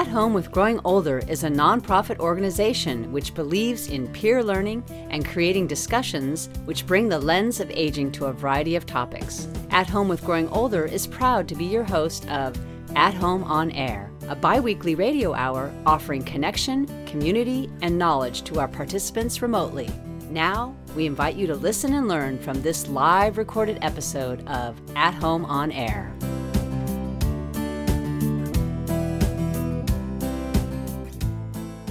At Home with Growing Older is a nonprofit organization which believes in peer learning and creating discussions which bring the lens of aging to a variety of topics. At Home with Growing Older is proud to be your host of At Home on Air, a bi weekly radio hour offering connection, community, and knowledge to our participants remotely. Now, we invite you to listen and learn from this live recorded episode of At Home on Air.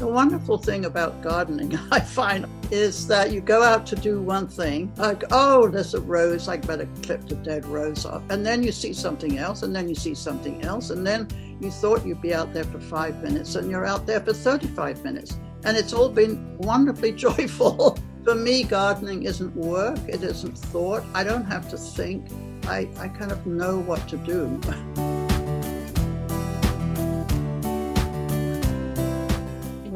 Wonderful thing about gardening, I find, is that you go out to do one thing, like, oh, there's a rose, I better clip the dead rose off. And then you see something else, and then you see something else, and then you thought you'd be out there for five minutes, and you're out there for 35 minutes. And it's all been wonderfully joyful. for me, gardening isn't work, it isn't thought. I don't have to think, I, I kind of know what to do.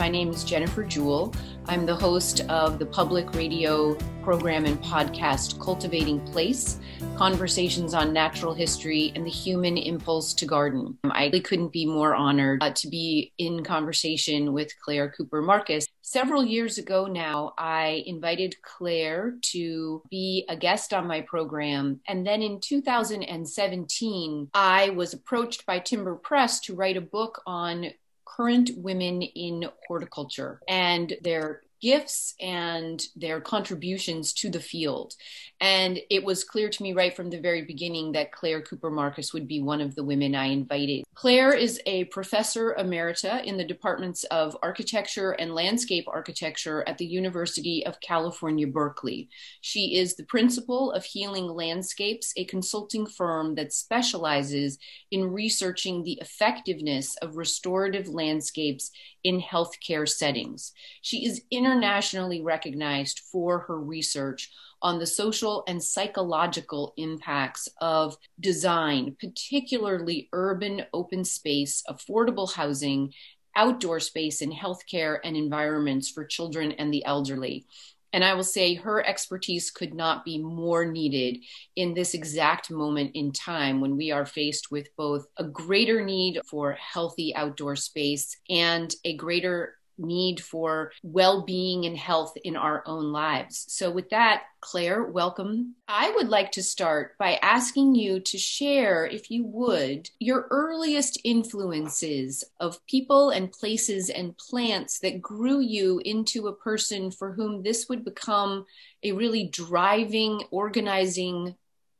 My name is Jennifer Jewell. I'm the host of the public radio program and podcast Cultivating Place Conversations on Natural History and the Human Impulse to Garden. I really couldn't be more honored uh, to be in conversation with Clare Cooper Marcus. Several years ago now, I invited Clare to be a guest on my program. And then in 2017, I was approached by Timber Press to write a book on current women in horticulture and their gifts and their contributions to the field. And it was clear to me right from the very beginning that Clare Cooper Marcus would be one of the women I invited. Clare is a professor emerita in the departments of architecture and landscape architecture at the University of California, Berkeley. She is the principal of Healing Landscapes, a consulting firm that specializes in researching the effectiveness of restorative landscapes in healthcare settings. She is internationally recognized for her research on the social and psychological impacts of design, particularly urban open space, affordable housing, outdoor space in healthcare and environments for children and the elderly. And I will say her expertise could not be more needed in this exact moment in time when we are faced with both a greater need for healthy outdoor space and a greater need for well being and health in our own lives. So, with that, Clare, welcome. I would like to start by asking you to share, if you would, your earliest influences of people and places and plants that grew you into a person for whom this would become a really driving, organizing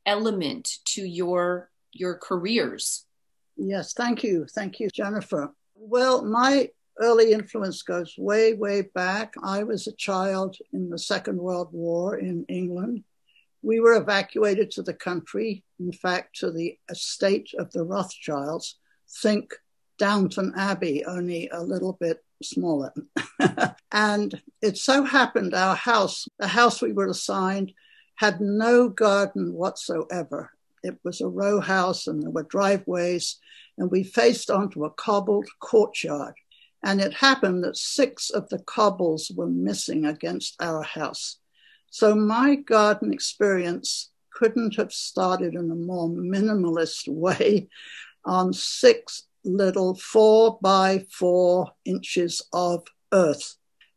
element to your your careers. Yes, thank you. Thank you, Jennifer. Well, my early influence goes way, way back. I was a child in the Second World War in England. We were evacuated to the country, in fact, to the estate of the Rothschilds. Think Downton Abbey, only a little bit smaller. and it so happened our house, the house we were assigned, had no garden whatsoever. It was a row house and there were driveways, and we faced onto a cobbled courtyard. And it happened that six of the cobbles were missing against our house. So my garden experience couldn't have started in a more minimalist way on six little four by four inches of earth.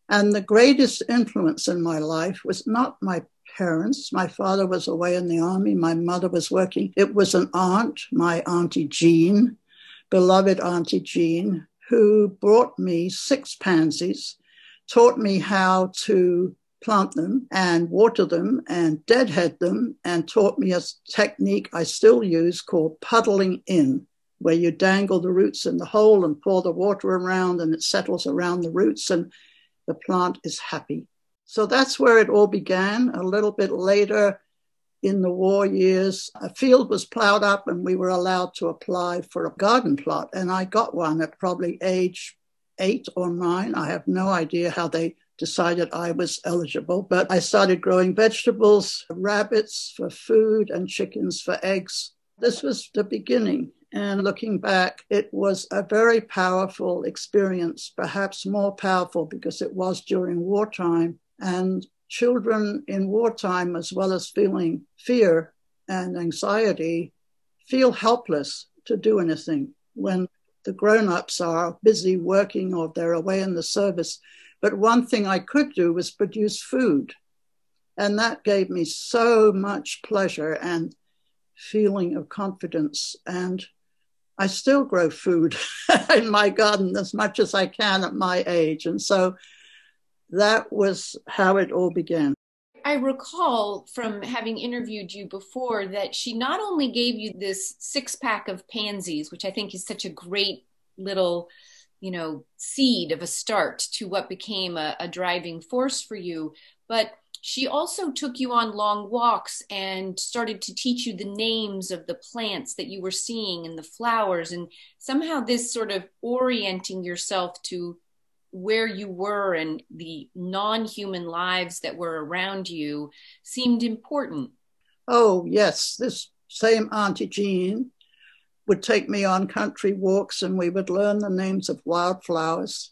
And the greatest influence in my life was not my parents. My father was away in the army. My mother was working. It was an aunt, my Auntie Jean, beloved Auntie Jean, who brought me six pansies, taught me how to plant them and water them and deadhead them, and taught me a technique I still use called puddling in, where you dangle the roots in the hole and pour the water around and it settles around the roots and the plant is happy. So that's where it all began. A little bit later, in the war years, a field was plowed up and we were allowed to apply for a garden plot. And I got one at probably age eight or nine. I have no idea how they decided I was eligible, but I started growing vegetables, rabbits for food, and chickens for eggs. This was the beginning. And looking back, it was a very powerful experience, perhaps more powerful because it was during wartime. And children in wartime, as well as feeling fear and anxiety, feel helpless to do anything when the grown ups are busy working or they're away in the service. But one thing I could do was produce food. And that gave me so much pleasure and feeling of confidence. And I still grow food in my garden as much as I can at my age. And so that was how it all began. I recall from having interviewed you before that she not only gave you this six pack of pansies, which I think is such a great little, you know, seed of a start to what became a, a driving force for you, but she also took you on long walks and started to teach you the names of the plants that you were seeing and the flowers and somehow this sort of orienting yourself to where you were and the non-human lives that were around you seemed important oh yes this same auntie jean would take me on country walks and we would learn the names of wildflowers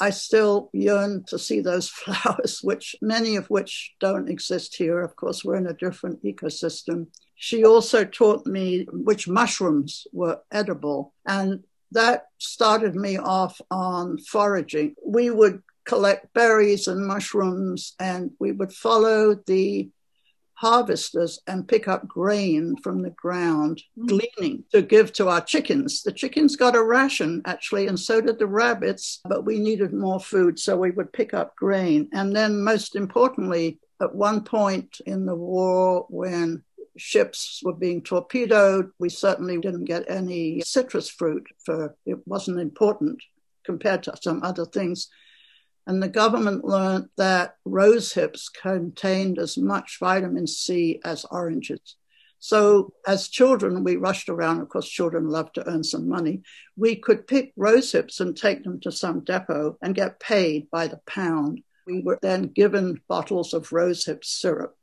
I still yearn to see those flowers, which many of which don't exist here. Of course, we're in a different ecosystem. She also taught me which mushrooms were edible, and that started me off on foraging. We would collect berries and mushrooms, and we would follow the harvesters and pick up grain from the ground, mm. gleaning to give to our chickens. The chickens got a ration actually, and so did the rabbits, but we needed more food, so we would pick up grain. And then, most importantly, at one point in the war, when ships were being torpedoed, we certainly didn't get any citrus fruit, for it wasn't important compared to some other things. And the government learned that rose hips contained as much vitamin C as oranges. So, as children, we rushed around. Of course, children love to earn some money. We could pick rose hips and take them to some depot and get paid by the pound. We were then given bottles of rose hip syrup,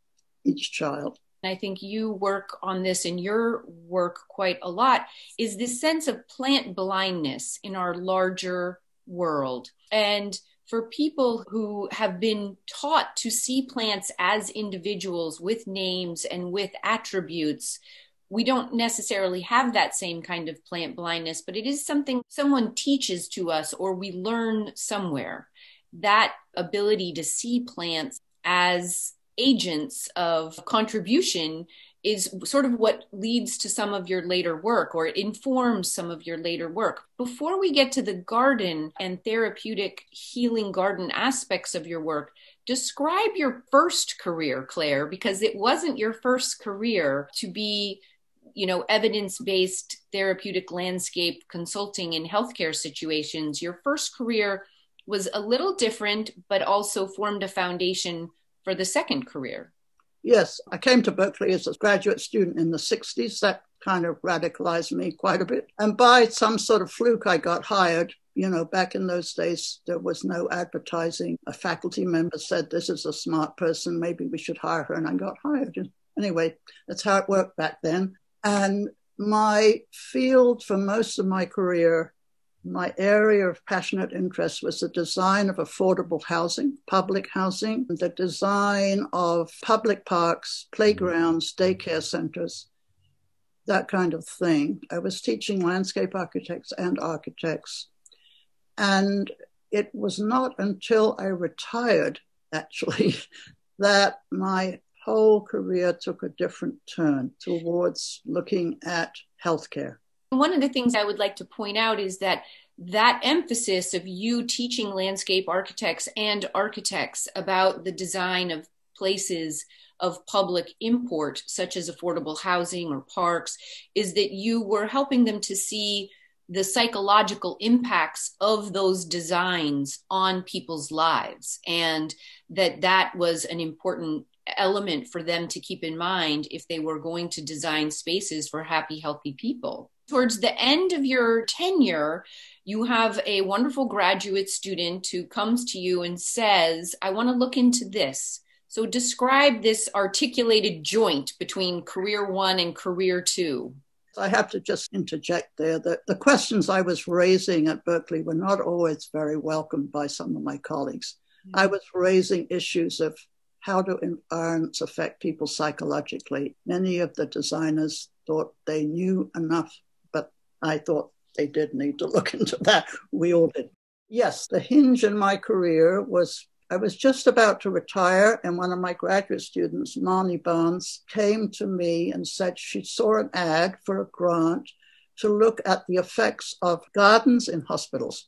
each child. I think you work on this in your work quite a lot, is this sense of plant blindness in our larger world. And for people who have been taught to see plants as individuals with names and with attributes, we don't necessarily have that same kind of plant blindness, but it is something someone teaches to us or we learn somewhere. That ability to see plants as agents of contribution is sort of what leads to some of your later work or informs some of your later work. Before we get to the garden and therapeutic healing garden aspects of your work, describe your first career, Clare, because it wasn't your first career to be you know evidence-based therapeutic landscape consulting in healthcare situations your first career was a little different but also formed a foundation for the second career Yes, I came to Berkeley as a graduate student in the 60s. That kind of radicalized me quite a bit. And by some sort of fluke, I got hired. You know, back in those days, there was no advertising. A faculty member said, This is a smart person. Maybe we should hire her. And I got hired. Anyway, that's how it worked back then. And my field for most of my career my area of passionate interest was the design of affordable housing, public housing, the design of public parks, playgrounds, daycare centers, that kind of thing. I was teaching landscape architects and architects. And it was not until I retired, actually, that my whole career took a different turn towards looking at healthcare. One of the things I would like to point out is that that emphasis of you teaching landscape architects and architects about the design of places of public import, such as affordable housing or parks, is that you were helping them to see the psychological impacts of those designs on people's lives and that that was an important element for them to keep in mind if they were going to design spaces for happy healthy people towards the end of your tenure, you have a wonderful graduate student who comes to you and says, I want to look into this. So, describe this articulated joint between career one and career two. I have to just interject there that the questions I was raising at Berkeley were not always very welcomed by some of my colleagues. Mm-hmm. I was raising issues of how do environments affect people psychologically. Many of the designers thought they knew enough but I thought they did need to look into that. We all did. Yes, the hinge in my career was I was just about to retire, and one of my graduate students, Marni Barnes, came to me and said she saw an ad for a grant to look at the effects of gardens in hospitals.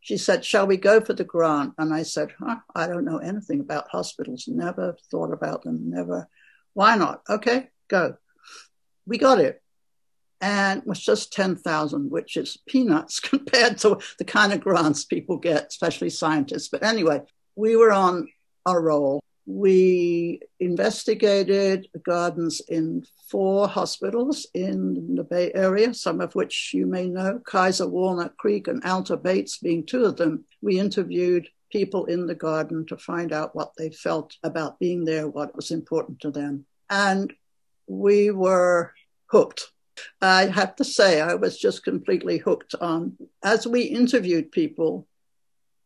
She said, Shall we go for the grant? And I said, huh, I don't know anything about hospitals, never thought about them, never. Why not? Okay, go. We got it. And it was just 10,000, which is peanuts compared to the kind of grants people get, especially scientists. But anyway, we were on a roll. We investigated gardens in four hospitals in the Bay Area, some of which you may know Kaiser Walnut Creek and Alta Bates being two of them. We interviewed people in the garden to find out what they felt about being there, what was important to them. And we were hooked. I have to say, I was just completely hooked on. As we interviewed people,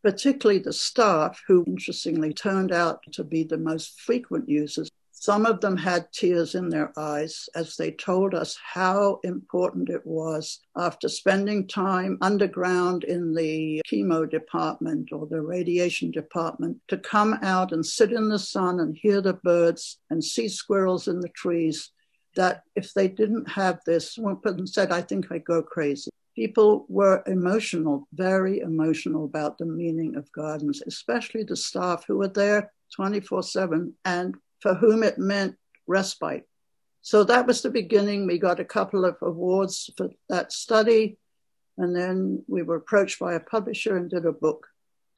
particularly the staff, who interestingly turned out to be the most frequent users. Some of them had tears in their eyes as they told us how important it was after spending time underground in the chemo department or the radiation department to come out and sit in the sun and hear the birds and see squirrels in the trees. That if they didn't have this, one person said, I think I'd go crazy people were emotional, very emotional about the meaning of gardens, especially the staff who were there 24 7 and for whom it meant respite. So that was the beginning. We got a couple of awards for that study. And then we were approached by a publisher and did a book.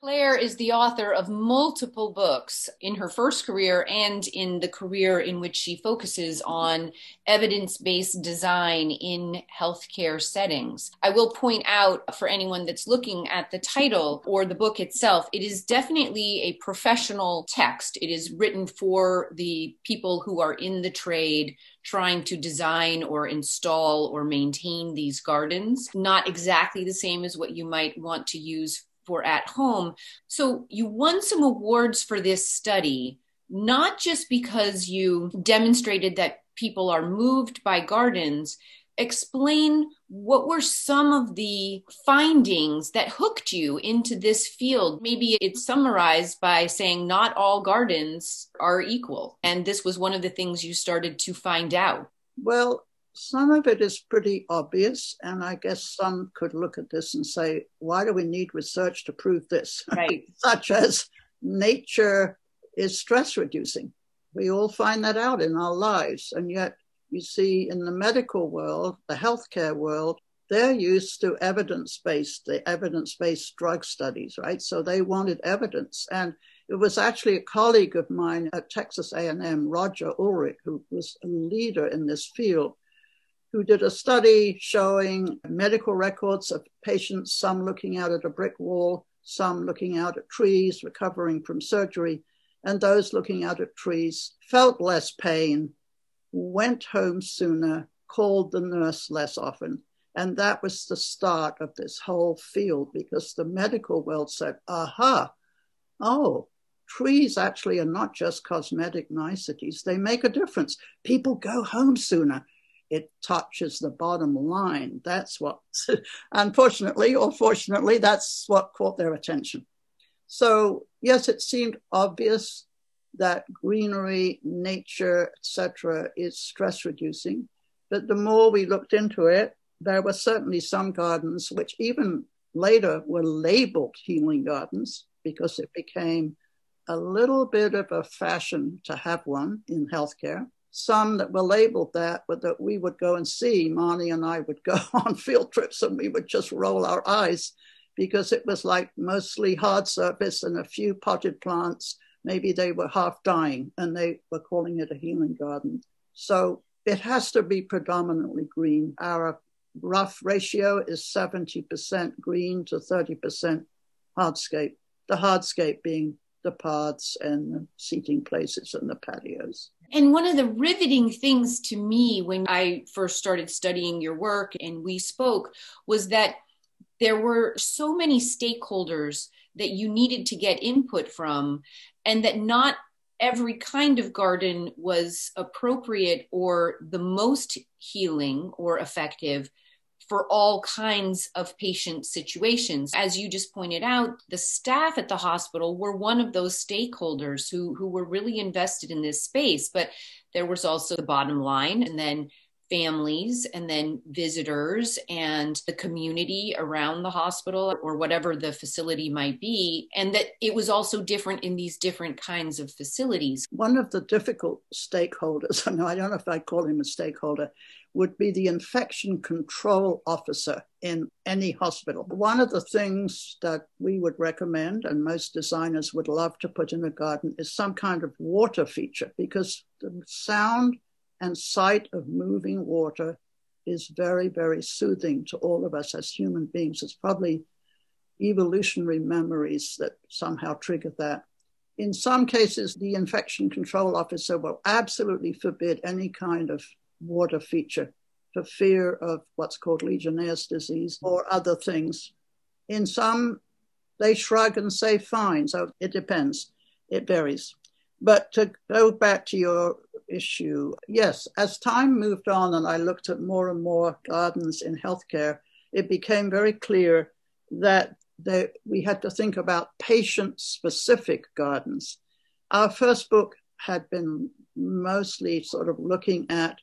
Clare is the author of multiple books in her first career and in the career in which she focuses on evidence based design in healthcare settings. I will point out for anyone that's looking at the title or the book itself, it is definitely a professional text. It is written for the people who are in the trade trying to design or install or maintain these gardens. Not exactly the same as what you might want to use for at home. So you won some awards for this study, not just because you demonstrated that people are moved by gardens. Explain what were some of the findings that hooked you into this field? Maybe it's summarized by saying not all gardens are equal. And this was one of the things you started to find out. Well, some of it is pretty obvious, and I guess some could look at this and say, why do we need research to prove this? Right. Such as nature is stress reducing. We all find that out in our lives. And yet, you see, in the medical world, the healthcare world, they're used to evidence based, the evidence based drug studies, right? So they wanted evidence. And it was actually a colleague of mine at Texas A&M, Roger Ulrich, who was a leader in this field who did a study showing medical records of patients, some looking out at a brick wall, some looking out at trees, recovering from surgery, and those looking out at trees felt less pain, went home sooner, called the nurse less often. And that was the start of this whole field because the medical world said, aha, oh, trees actually are not just cosmetic niceties, they make a difference. People go home sooner it touches the bottom line. That's what, unfortunately or fortunately, that's what caught their attention. So, yes, it seemed obvious that greenery, nature, etc., is stress reducing. But the more we looked into it, there were certainly some gardens which even later were labeled healing gardens because it became a little bit of a fashion to have one in healthcare some that were labeled that, but that we would go and see. Marni and I would go on field trips and we would just roll our eyes because it was like mostly hard surface and a few potted plants. Maybe they were half dying and they were calling it a healing garden. So it has to be predominantly green. Our rough ratio is 70% green to 30% hardscape. The hardscape being the paths and the seating places and the patios. And one of the riveting things to me when I first started studying your work and we spoke was that there were so many stakeholders that you needed to get input from, and that not every kind of garden was appropriate or the most healing or effective for all kinds of patient situations. As you just pointed out, the staff at the hospital were one of those stakeholders who, who were really invested in this space. But there was also the bottom line, and then families and then visitors and the community around the hospital or whatever the facility might be and that it was also different in these different kinds of facilities one of the difficult stakeholders i i don't know if i call him a stakeholder would be the infection control officer in any hospital. One of the things that we would recommend, and most designers would love to put in a garden, is some kind of water feature because the sound and sight of moving water is very, very soothing to all of us as human beings. It's probably evolutionary memories that somehow trigger that. In some cases, the infection control officer will absolutely forbid any kind of water feature for fear of what's called Legionnaire's disease or other things. In some, they shrug and say fine. So it depends, it varies. But to go back to your issue, yes, as time moved on and I looked at more and more gardens in healthcare, it became very clear that they, we had to think about patient specific gardens. Our first book had been mostly sort of looking at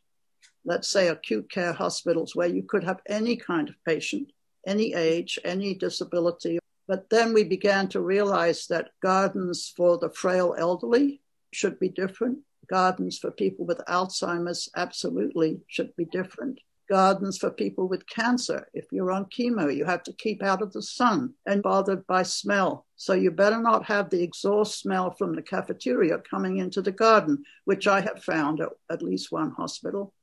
let's say, acute care hospitals where you could have any kind of patient, any age, any disability. But then we began to realize that gardens for the frail elderly should be different. Gardens for people with Alzheimer's absolutely should be different. Gardens for people with cancer. If you're on chemo, you have to keep out of the sun and bothered by smell. So you better not have the exhaust smell from the cafeteria coming into the garden, which I have found at at least one hospital.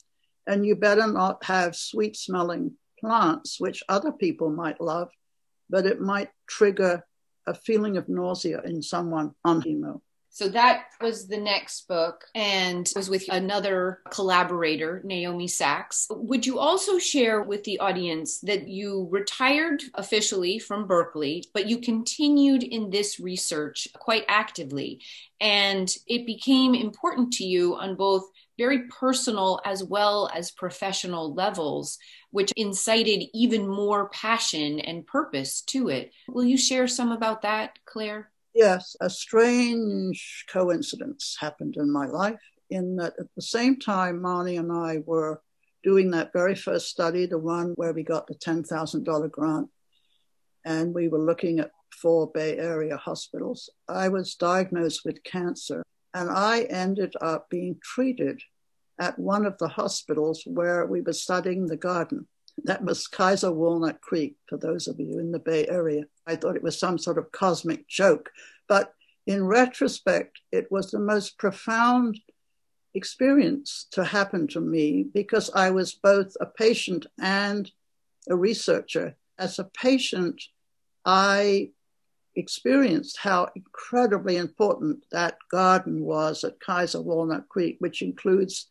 And you better not have sweet smelling plants, which other people might love, but it might trigger a feeling of nausea in someone on chemo. So that was the next book and was with another collaborator, Naomi Sachs. Would you also share with the audience that you retired officially from Berkeley, but you continued in this research quite actively? And it became important to you on both very personal as well as professional levels, which incited even more passion and purpose to it. Will you share some about that, Clare? Yes, a strange coincidence happened in my life in that at the same time, Marni and I were doing that very first study, the one where we got the $10,000 grant, and we were looking at four Bay Area hospitals. I was diagnosed with cancer and I ended up being treated at one of the hospitals where we were studying the garden. That was Kaiser Walnut Creek, for those of you in the Bay Area. I thought it was some sort of cosmic joke. But in retrospect, it was the most profound experience to happen to me because I was both a patient and a researcher. As a patient, I experienced how incredibly important that garden was at Kaiser Walnut Creek, which includes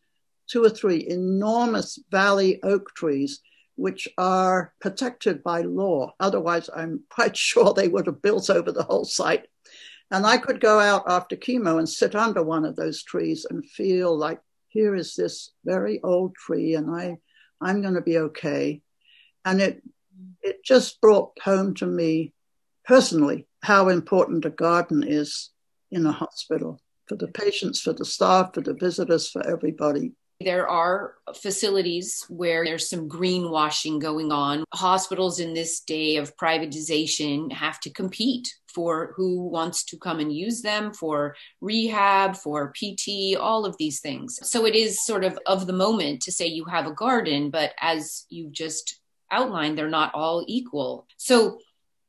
two or three enormous valley oak trees, which are protected by law. Otherwise, I'm quite sure they would have built over the whole site. And I could go out after chemo and sit under one of those trees and feel like here is this very old tree and I, I'm going to be okay. And it, it just brought home to me personally how important a garden is in a hospital for the patients, for the staff, for the visitors, for everybody. There are facilities where there's some greenwashing going on. Hospitals in this day of privatization have to compete for who wants to come and use them for rehab, for PT, all of these things. So it is sort of of the moment to say you have a garden, but as you've just outlined, they're not all equal. So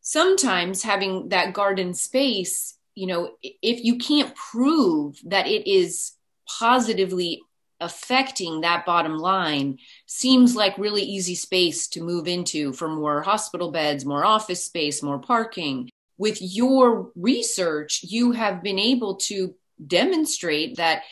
sometimes having that garden space, you know, if you can't prove that it is positively affecting that bottom line seems like really easy space to move into for more hospital beds, more office space, more parking. With your research, you have been able to demonstrate that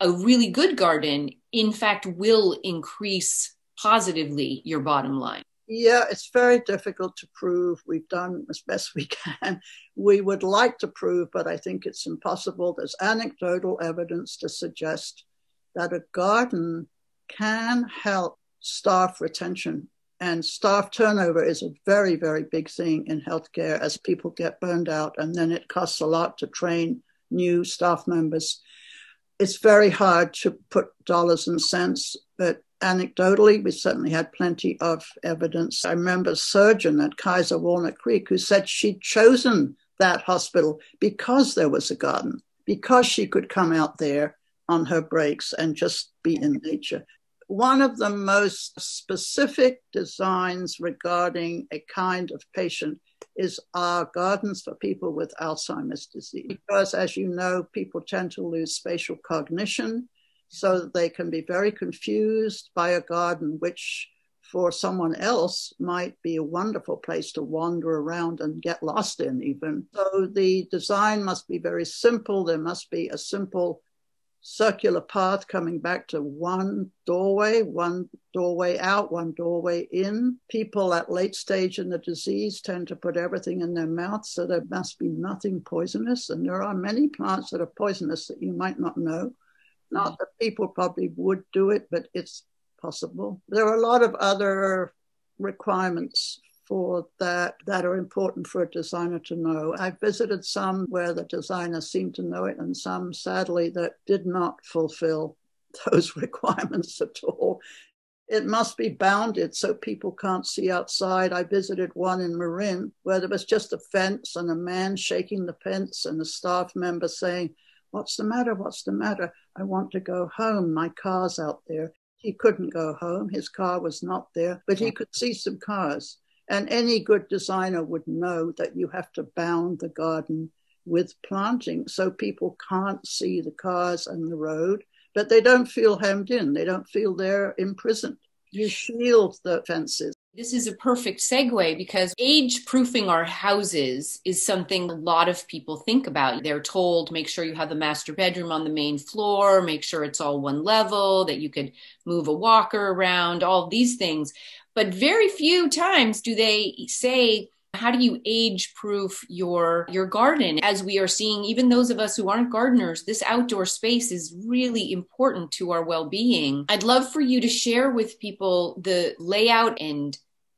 a really good garden, in fact, will increase positively your bottom line. Yeah, it's very difficult to prove. We've done as best we can. We would like to prove, but I think it's impossible. There's anecdotal evidence to suggest that a garden can help staff retention And staff turnover is a very, very big thing in healthcare as people get burned out, and then it costs a lot to train new staff members. It's very hard to put dollars and cents, but anecdotally, we certainly had plenty of evidence. I remember a surgeon at Kaiser Walnut Creek who said she'd chosen that hospital because there was a garden, because she could come out there on her breaks and just be in nature. One of the most specific designs regarding a kind of patient is our gardens for people with Alzheimer's disease. Because, as you know, people tend to lose spatial cognition so that they can be very confused by a garden, which for someone else might be a wonderful place to wander around and get lost in, even. So the design must be very simple. There must be a simple circular path coming back to one doorway, one doorway out, one doorway in. People at late stage in the disease tend to put everything in their mouth, so there must be nothing poisonous. And there are many plants that are poisonous that you might not know. Not that people probably would do it, but it's possible. There are a lot of other requirements for that that are important for a designer to know. I've visited some where the designer seemed to know it, and some, sadly, that did not fulfill those requirements at all. It must be bounded so people can't see outside. I visited one in Marin where there was just a fence and a man shaking the fence and a staff member saying, What's the matter? What's the matter? I want to go home. My car's out there. He couldn't go home. His car was not there, but he could see some cars. And any good designer would know that you have to bound the garden with planting so people can't see the cars and the road, but they don't feel hemmed in. They don't feel they're imprisoned. You shield the fences. This is a perfect segue because age proofing our houses is something a lot of people think about. They're told make sure you have the master bedroom on the main floor, make sure it's all one level, that you could move a walker around, all these things. But very few times do they say, how do you age proof your your garden as we are seeing even those of us who aren't gardeners this outdoor space is really important to our well-being i'd love for you to share with people the layout and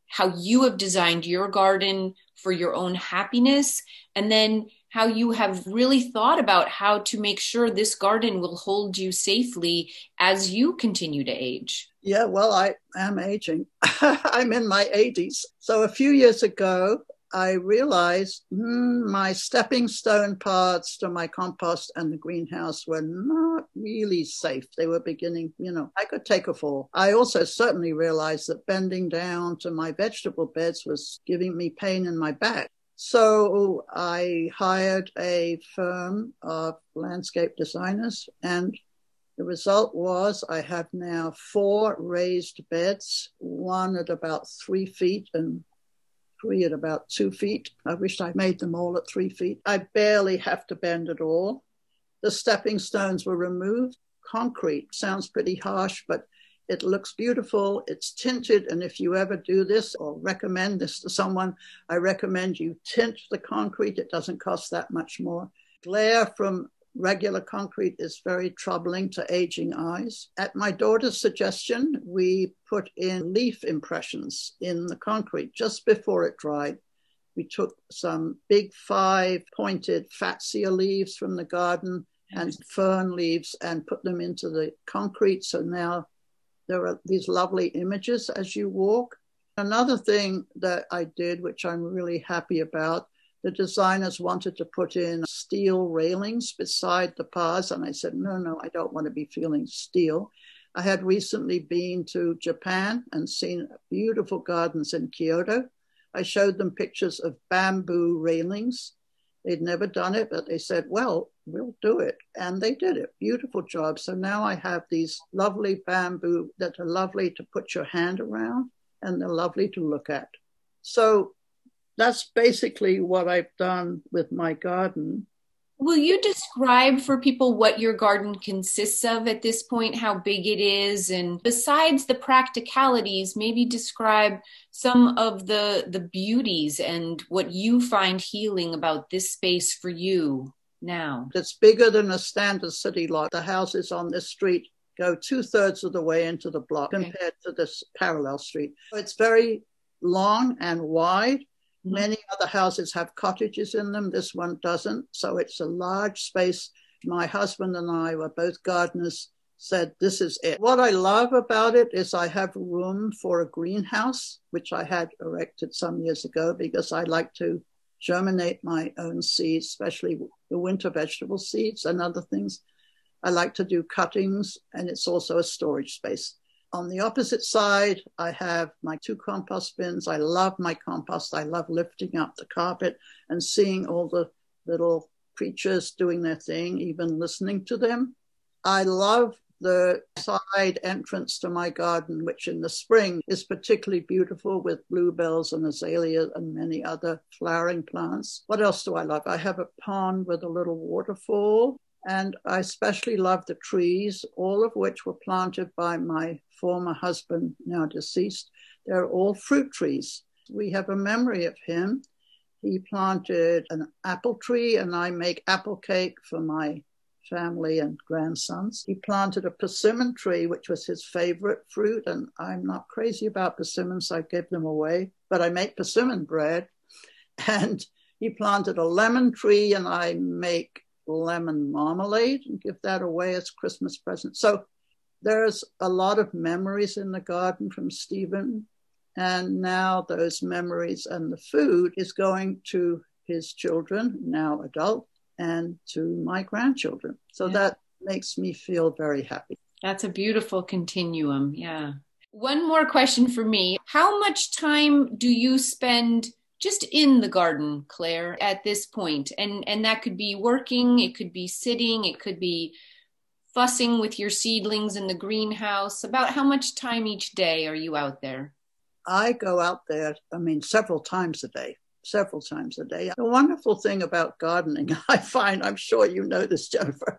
how you have designed your garden for your own happiness and then how you have really thought about how to make sure this garden will hold you safely as you continue to age. Yeah, well, I am aging. I'm in my 80s. So a few years ago, I realized hmm, my stepping stone paths to my compost and the greenhouse were not really safe. They were beginning, you know, I could take a fall. I also certainly realized that bending down to my vegetable beds was giving me pain in my back. So I hired a firm of landscape designers, and the result was I have now four raised beds, one at about three feet and three at about two feet. I wish I made them all at three feet. I barely have to bend at all. The stepping stones were removed. Concrete sounds pretty harsh, but it looks beautiful. It's tinted. And if you ever do this or recommend this to someone, I recommend you tint the concrete. It doesn't cost that much more. Glare from regular concrete is very troubling to aging eyes. At my daughter's suggestion, we put in leaf impressions in the concrete just before it dried. We took some big five pointed fatsia leaves from the garden and fern leaves and put them into the concrete. So now there are these lovely images as you walk. Another thing that I did, which I'm really happy about, the designers wanted to put in steel railings beside the paths. And I said, no, no, I don't want to be feeling steel. I had recently been to Japan and seen beautiful gardens in Kyoto. I showed them pictures of bamboo railings. They'd never done it, but they said, well, we'll do it. And they did it. Beautiful job. So now I have these lovely bamboo that are lovely to put your hand around and they're lovely to look at. So that's basically what I've done with my garden. Will you describe for people what your garden consists of at this point, how big it is, and besides the practicalities, maybe describe some of the the beauties and what you find healing about this space for you? now? It's bigger than a standard city lot. The houses on this street go two thirds of the way into the block okay. compared to this parallel street. It's very long and wide. Many other houses have cottages in them. This one doesn't. So it's a large space. My husband and I were both gardeners, said, This is it. What I love about it is I have room for a greenhouse, which I had erected some years ago because I like to germinate my own seeds, especially the winter vegetable seeds and other things. I like to do cuttings, and it's also a storage space. On the opposite side, I have my two compost bins. I love my compost. I love lifting up the carpet and seeing all the little creatures doing their thing, even listening to them. I love the side entrance to my garden, which in the spring is particularly beautiful with bluebells and azaleas and many other flowering plants. What else do I love? I have a pond with a little waterfall. And I especially love the trees, all of which were planted by my former husband, now deceased. They're all fruit trees. We have a memory of him. He planted an apple tree, and I make apple cake for my family and grandsons. He planted a persimmon tree, which was his favorite fruit, and I'm not crazy about persimmons, I give them away, but I make persimmon bread. And he planted a lemon tree, and I make lemon marmalade and give that away as Christmas present. So there's a lot of memories in the garden from Stephen. And now those memories and the food is going to his children, now adult, and to my grandchildren. So yeah. that makes me feel very happy. That's a beautiful continuum. Yeah. One more question for me. How much time do you spend just in the garden, Clare, at this point? And and that could be working, it could be sitting, it could be fussing with your seedlings in the greenhouse? About how much time each day are you out there? I go out there, I mean, several times a day, several times a day. The wonderful thing about gardening, I find, I'm sure you know this, Jennifer,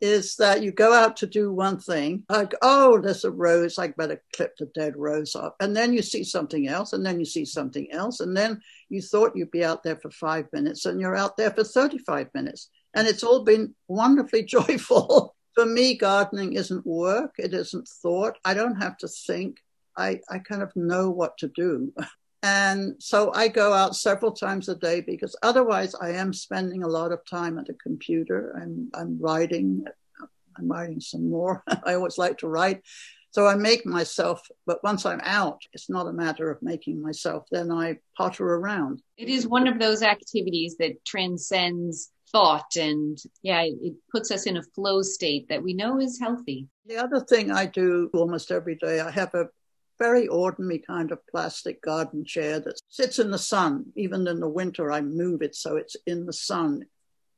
is that you go out to do one thing, like, oh, there's a rose, I better clip the dead rose off. And then you see something else, and then you see something else. And then you thought you'd be out there for five minutes, and you're out there for 35 minutes. And it's all been wonderfully joyful for me, gardening isn't work, it isn't thought. I don't have to think. I, I kind of know what to do. And so I go out several times a day because otherwise I am spending a lot of time at a computer and I'm writing. I'm writing some more. I always like to write. So I make myself, but once I'm out, it's not a matter of making myself. Then I potter around. It is one of those activities that transcends thought and yeah it puts us in a flow state that we know is healthy the other thing i do almost every day i have a very ordinary kind of plastic garden chair that sits in the sun even in the winter i move it so it's in the sun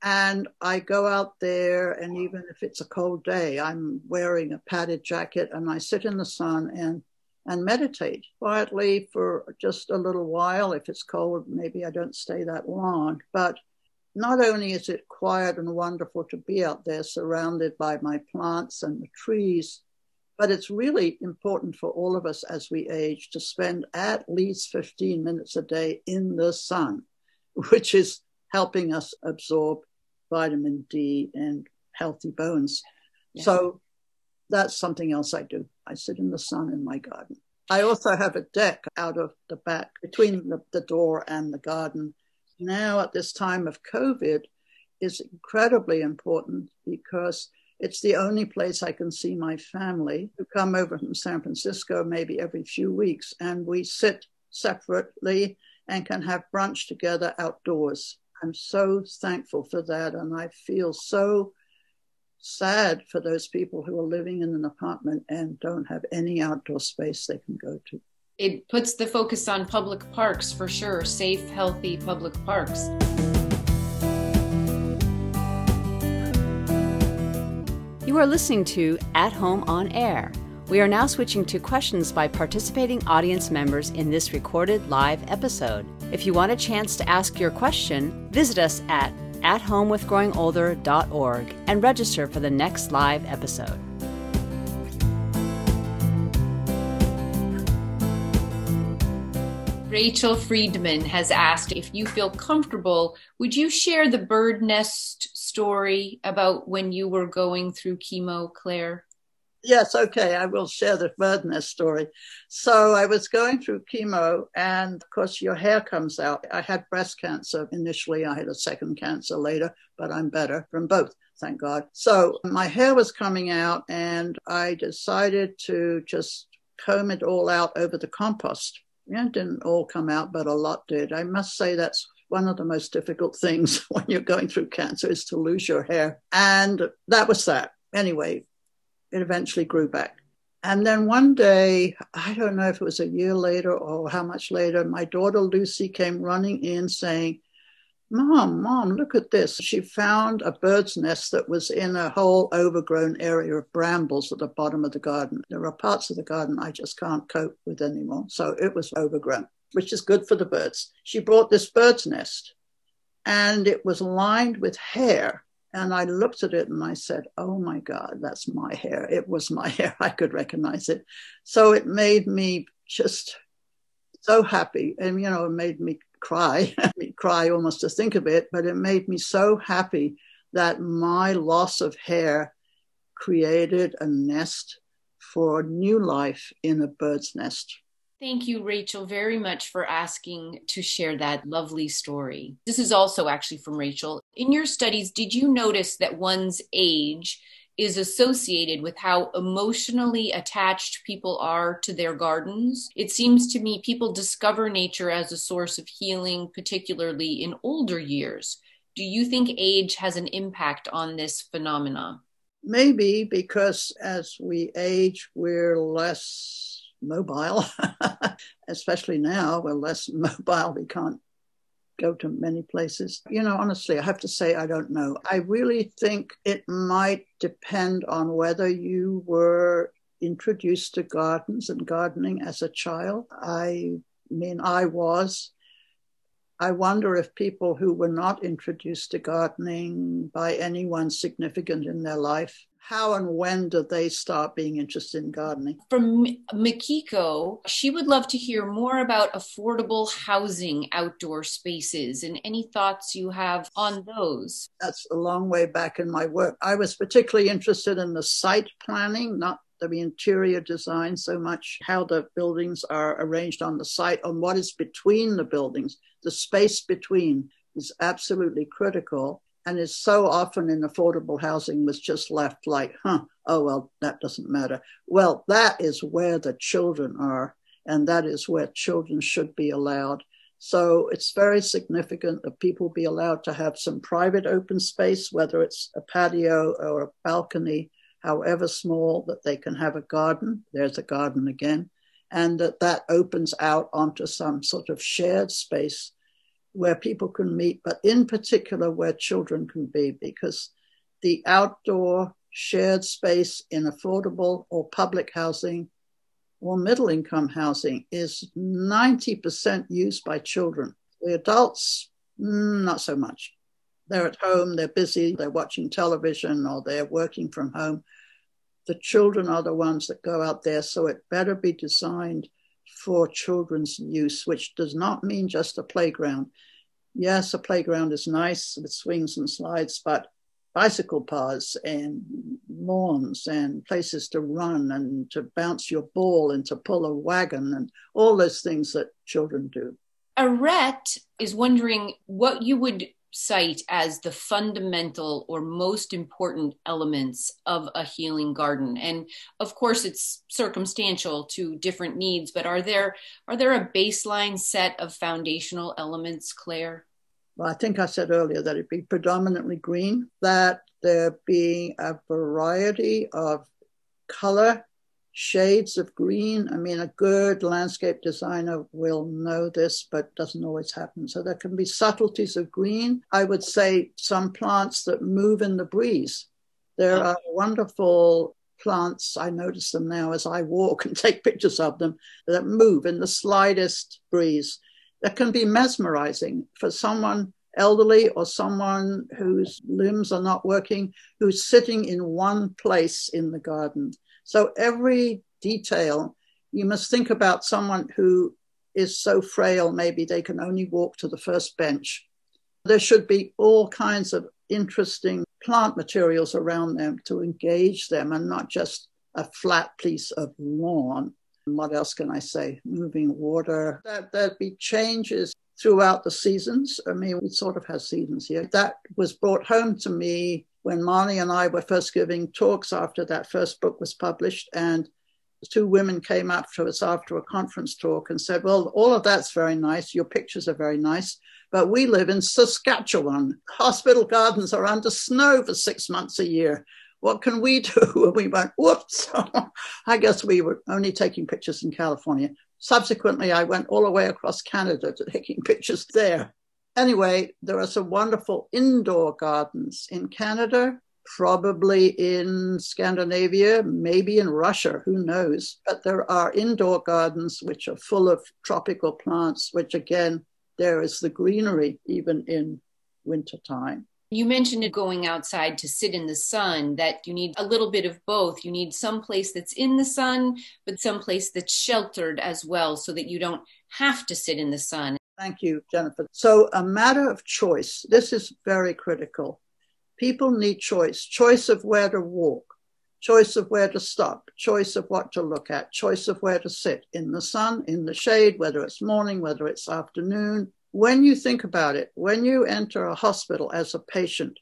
and i go out there and even if it's a cold day i'm wearing a padded jacket and i sit in the sun and and meditate quietly for just a little while. If it's cold maybe i don't stay that long. But not only is it quiet and wonderful to be out there surrounded by my plants and the trees, but it's really important for all of us as we age to spend at least 15 minutes a day in the sun, which is helping us absorb vitamin D and healthy bones. Yeah. So that's something else I do. I sit in the sun in my garden. I also have a deck out of the back between the, the door and the garden now at this time of COVID is incredibly important because it's the only place I can see my family who come over from San Francisco maybe every few weeks. And we sit separately and can have brunch together outdoors. I'm so thankful for that. And I feel so sad for those people who are living in an apartment and don't have any outdoor space they can go to it puts the focus on public parks for sure, safe, healthy public parks. You are listening to At Home on Air. We are now switching to questions by participating audience members in this recorded live episode. If you want a chance to ask your question, visit us at athomewithgrowingolder.org and register for the next live episode. Rachel Friedman has asked if you feel comfortable, would you share the bird nest story about when you were going through chemo, Clare? Yes, okay, I will share the bird nest story. So I was going through chemo, and of course, your hair comes out. I had breast cancer initially, I had a second cancer later, but I'm better from both, thank God. So my hair was coming out, and I decided to just comb it all out over the compost. It didn't all come out, but a lot did. I must say that's one of the most difficult things when you're going through cancer is to lose your hair. And that was that. Anyway, it eventually grew back. And then one day, I don't know if it was a year later or how much later, my daughter Lucy came running in saying, Mom, Mom, look at this. She found a bird's nest that was in a whole overgrown area of brambles at the bottom of the garden. There are parts of the garden I just can't cope with anymore. So it was overgrown, which is good for the birds. She brought this bird's nest and it was lined with hair and I looked at it and I said, Oh my God, that's my hair. It was my hair. I could recognize it. So it made me just so happy. And, you know, it made me cry, cry almost to think of it, but it made me so happy that my loss of hair created a nest for new life in a bird's nest. Thank you, Rachel, very much for asking to share that lovely story. This is also actually from Rachel. In your studies, did you notice that one's age is associated with how emotionally attached people are to their gardens? It seems to me people discover nature as a source of healing, particularly in older years. Do you think age has an impact on this phenomenon? Maybe because as we age, we're less mobile, especially now we're less mobile. We can't go to many places. You know, honestly, I have to say, I don't know. I really think it might depend on whether you were introduced to gardens and gardening as a child. I mean, I was. I wonder if people who were not introduced to gardening by anyone significant in their life how and when did they start being interested in gardening? From Makiko, she would love to hear more about affordable housing outdoor spaces and any thoughts you have on those. That's a long way back in my work. I was particularly interested in the site planning, not the interior design so much, how the buildings are arranged on the site and what is between the buildings. The space between is absolutely critical and is so often in affordable housing was just left like, huh, oh, well, that doesn't matter. Well, that is where the children are, and that is where children should be allowed. So it's very significant that people be allowed to have some private open space, whether it's a patio or a balcony, however small, that they can have a garden. There's a garden again. And that that opens out onto some sort of shared space where people can meet, but in particular where children can be, because the outdoor shared space in affordable or public housing or middle income housing is 90% used by children. The adults, mm, not so much. They're at home, they're busy, they're watching television or they're working from home. The children are the ones that go out there, so it better be designed for children's use, which does not mean just a playground. Yes, a playground is nice with swings and slides, but bicycle paths and lawns and places to run and to bounce your ball and to pull a wagon and all those things that children do. Arette is wondering what you would cite as the fundamental or most important elements of a healing garden. And of course it's circumstantial to different needs but are there are there a baseline set of foundational elements Clare? Well i think i said earlier that it be predominantly green that there be a variety of color shades of green. I mean, a good landscape designer will know this, but doesn't always happen. So there can be subtleties of green. I would say some plants that move in the breeze. There are wonderful plants. I notice them now as I walk and take pictures of them that move in the slightest breeze. That can be mesmerizing for someone elderly or someone whose limbs are not working, who's sitting in one place in the garden so every detail, you must think about someone who is so frail, maybe they can only walk to the first bench. There should be all kinds of interesting plant materials around them to engage them and not just a flat piece of lawn. What else can I say? Moving water. There'd be changes throughout the seasons. I mean, we sort of have seasons here. That was brought home to me when Marni and I were first giving talks after that first book was published. And two women came up to us after a conference talk and said, Well, all of that's very nice. Your pictures are very nice. But we live in Saskatchewan. Hospital gardens are under snow for six months a year. What can we do? And we went, Whoops. I guess we were only taking pictures in California. Subsequently, I went all the way across Canada to taking pictures there. Anyway, there are some wonderful indoor gardens in Canada, probably in Scandinavia, maybe in Russia, who knows? But there are indoor gardens which are full of tropical plants, which again, there is the greenery even in wintertime. You mentioned going outside to sit in the sun, that you need a little bit of both. You need some place that's in the sun, but some place that's sheltered as well, so that you don't have to sit in the sun. Thank you, Jennifer. So, a matter of choice. This is very critical. People need choice choice of where to walk, choice of where to stop, choice of what to look at, choice of where to sit in the sun, in the shade, whether it's morning, whether it's afternoon. When you think about it, when you enter a hospital as a patient,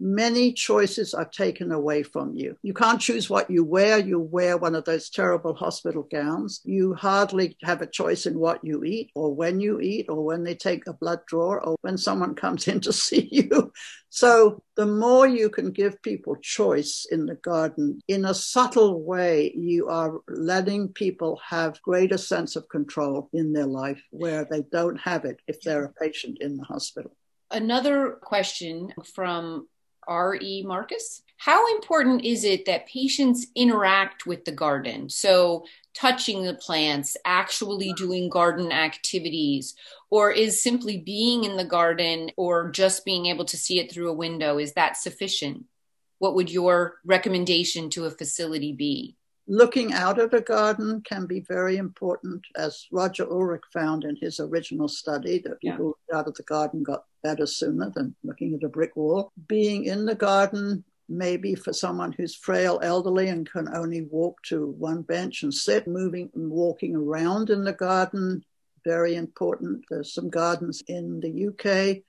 many choices are taken away from you. You can't choose what you wear. You wear one of those terrible hospital gowns. You hardly have a choice in what you eat or when you eat or when they take a blood draw or when someone comes in to see you. So the more you can give people choice in the garden, in a subtle way, you are letting people have greater sense of control in their life where they don't have it if they're a patient in the hospital. Another question from R.E. Marcus. How important is it that patients interact with the garden? So, touching the plants, actually doing garden activities, or is simply being in the garden or just being able to see it through a window, is that sufficient? What would your recommendation to a facility be? Looking out at a garden can be very important, as Roger Ulrich found in his original study that people yeah. out of the garden got better sooner than looking at a brick wall. Being in the garden, maybe for someone who's frail, elderly, and can only walk to one bench and sit, moving and walking around in the garden, very important. There's some gardens in the UK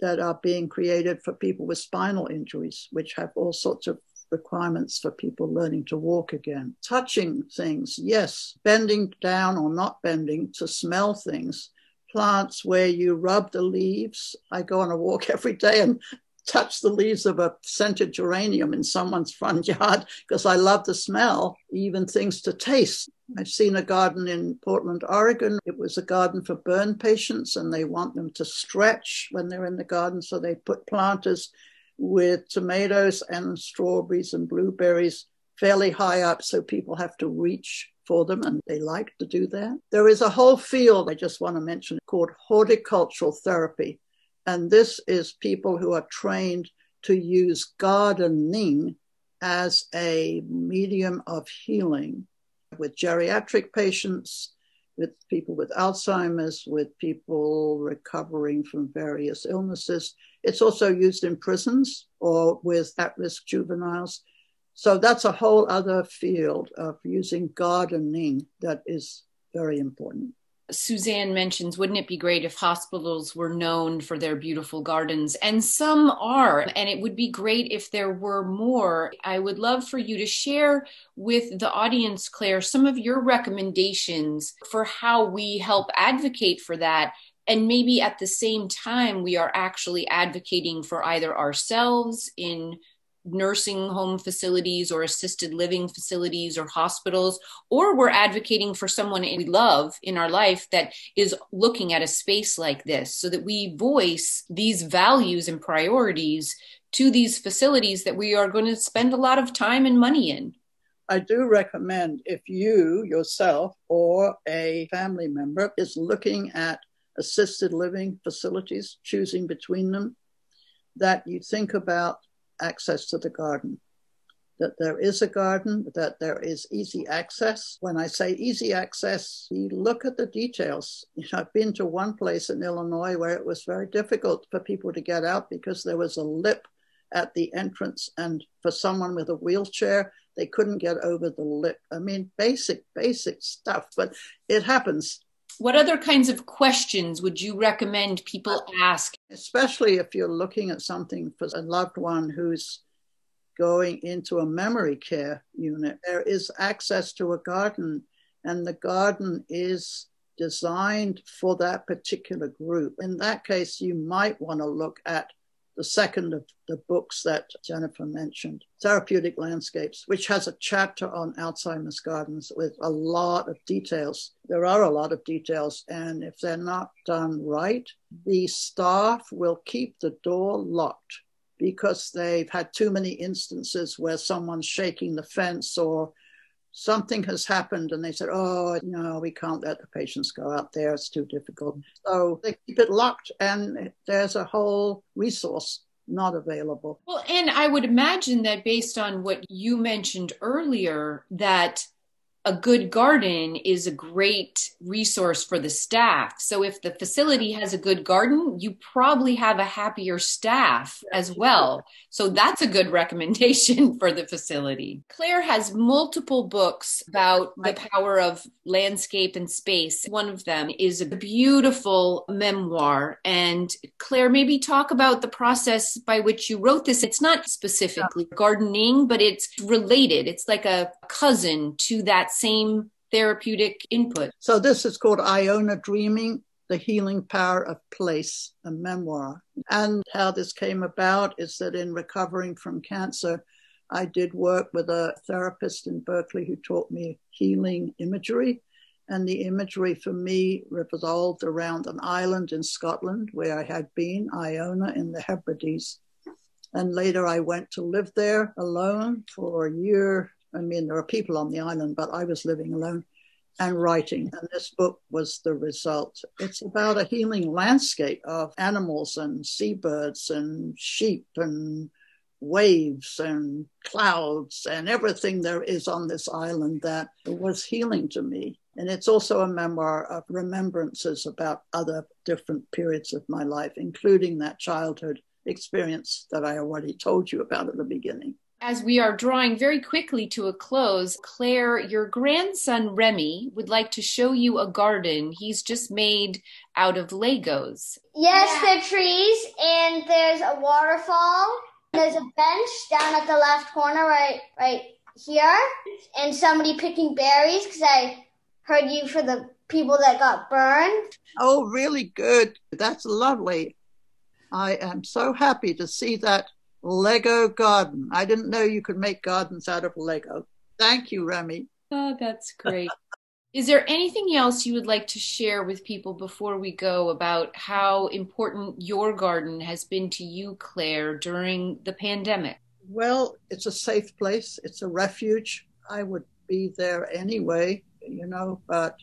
that are being created for people with spinal injuries, which have all sorts of requirements for people learning to walk again. Touching things, yes, bending down or not bending to smell things. Plants where you rub the leaves. I go on a walk every day and touch the leaves of a scented geranium in someone's front yard because I love the smell, even things to taste. I've seen a garden in Portland, Oregon. It was a garden for burn patients, and they want them to stretch when they're in the garden. So they put planters with tomatoes and strawberries and blueberries fairly high up, so people have to reach for them, and they like to do that. There is a whole field I just want to mention called horticultural therapy. And this is people who are trained to use gardening as a medium of healing with geriatric patients, with people with Alzheimer's, with people recovering from various illnesses. It's also used in prisons or with at risk juveniles. So that's a whole other field of using gardening that is very important. Suzanne mentions, wouldn't it be great if hospitals were known for their beautiful gardens? And some are, and it would be great if there were more. I would love for you to share with the audience, Clare, some of your recommendations for how we help advocate for that. And maybe at the same time, we are actually advocating for either ourselves in nursing home facilities or assisted living facilities or hospitals, or we're advocating for someone we love in our life that is looking at a space like this so that we voice these values and priorities to these facilities that we are going to spend a lot of time and money in. I do recommend if you yourself or a family member is looking at assisted living facilities, choosing between them, that you think about access to the garden. That there is a garden, that there is easy access. When I say easy access, you look at the details. I've been to one place in Illinois where it was very difficult for people to get out because there was a lip at the entrance, and for someone with a wheelchair, they couldn't get over the lip. I mean, basic, basic stuff, but it happens. What other kinds of questions would you recommend people ask? Especially if you're looking at something for a loved one who's going into a memory care unit. There is access to a garden, and the garden is designed for that particular group. In that case, you might want to look at the second of the books that Jennifer mentioned, Therapeutic Landscapes, which has a chapter on Alzheimer's gardens with a lot of details. There are a lot of details, and if they're not done right, the staff will keep the door locked because they've had too many instances where someone's shaking the fence or something has happened and they said, oh, no, we can't let the patients go out there. It's too difficult. So they keep it locked and there's a whole resource not available. Well, and I would imagine that based on what you mentioned earlier, that a good garden is a great resource for the staff. So if the facility has a good garden, you probably have a happier staff as well. So that's a good recommendation for the facility. Clare has multiple books about the power of landscape and space. One of them is a beautiful memoir. And Clare, maybe talk about the process by which you wrote this. It's not specifically gardening, but it's related. It's like a cousin to that same therapeutic input. So this is called Iona Dreaming, the healing power of place, a memoir. And how this came about is that in recovering from cancer, I did work with a therapist in Berkeley who taught me healing imagery. And the imagery for me revolved around an island in Scotland where I had been, Iona in the Hebrides. And later I went to live there alone for a year I mean, there are people on the island, but I was living alone and writing. And this book was the result. It's about a healing landscape of animals and seabirds and sheep and waves and clouds and everything there is on this island that was healing to me. And it's also a memoir of remembrances about other different periods of my life, including that childhood experience that I already told you about at the beginning. As we are drawing very quickly to a close, Clare, your grandson Remy would like to show you a garden he's just made out of Legos. Yes, yeah. there are trees, and there's a waterfall. There's a bench down at the left corner, right, right here, and somebody picking berries because I heard you for the people that got burned. Oh, really good. That's lovely. I am so happy to see that Lego garden. I didn't know you could make gardens out of Lego. Thank you, Remy. Oh, that's great. Is there anything else you would like to share with people before we go about how important your garden has been to you, Clare, during the pandemic? Well, it's a safe place, it's a refuge. I would be there anyway, you know, but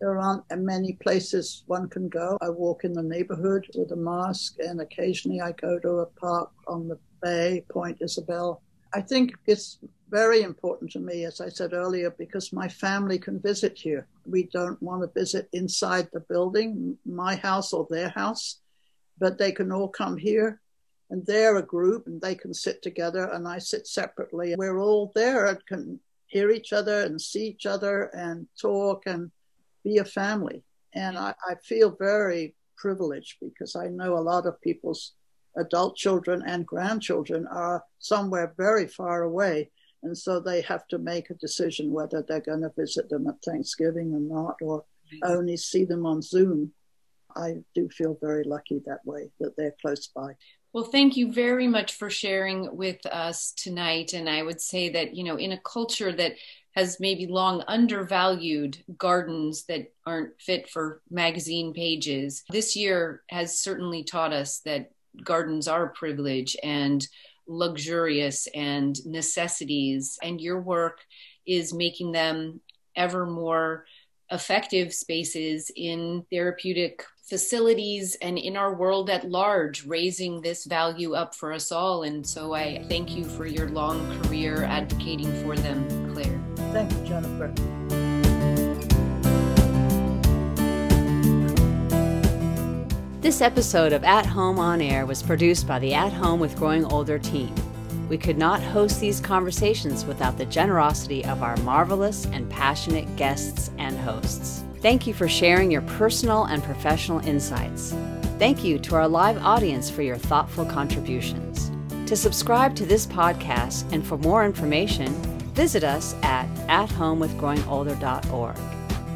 there aren't many places one can go. I walk in the neighborhood with a mask, and occasionally I go to a park on the Bay, Point Isabel. I think it's very important to me, as I said earlier, because my family can visit here. We don't want to visit inside the building, my house or their house, but they can all come here and they're a group and they can sit together and I sit separately. We're all there and can hear each other and see each other and talk and be a family. And I, I feel very privileged because I know a lot of people's adult children and grandchildren are somewhere very far away. And so they have to make a decision whether they're going to visit them at Thanksgiving or not, or mm-hmm. only see them on Zoom. I do feel very lucky that way that they're close by. Well, thank you very much for sharing with us tonight. And I would say that, you know, in a culture that has maybe long undervalued gardens that aren't fit for magazine pages, this year has certainly taught us that gardens are privilege and luxurious and necessities, and your work is making them ever more effective spaces in therapeutic facilities and in our world at large, raising this value up for us all. And so I thank you for your long career advocating for them, Clare. Thank you, Jennifer. This episode of At Home on Air was produced by the At Home with Growing Older team. We could not host these conversations without the generosity of our marvelous and passionate guests and hosts. Thank you for sharing your personal and professional insights. Thank you to our live audience for your thoughtful contributions. To subscribe to this podcast and for more information, visit us at athomewithgrowingolder.org.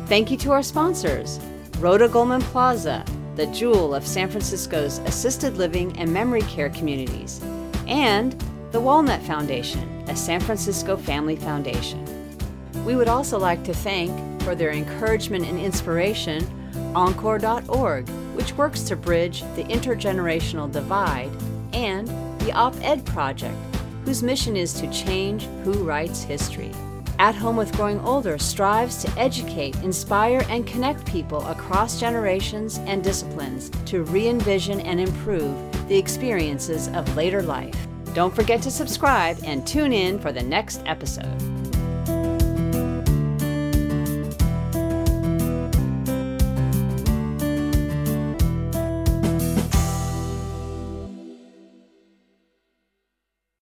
Thank you to our sponsors, Rhoda Goldman Plaza, the jewel of San Francisco's assisted living and memory care communities, and the Walnut Foundation, a San Francisco family foundation. We would also like to thank, for their encouragement and inspiration, Encore.org, which works to bridge the intergenerational divide, and the Op Ed Project, whose mission is to change who writes history. At Home with Growing Older strives to educate, inspire, and connect people across generations and disciplines to re envision and improve the experiences of later life. Don't forget to subscribe and tune in for the next episode.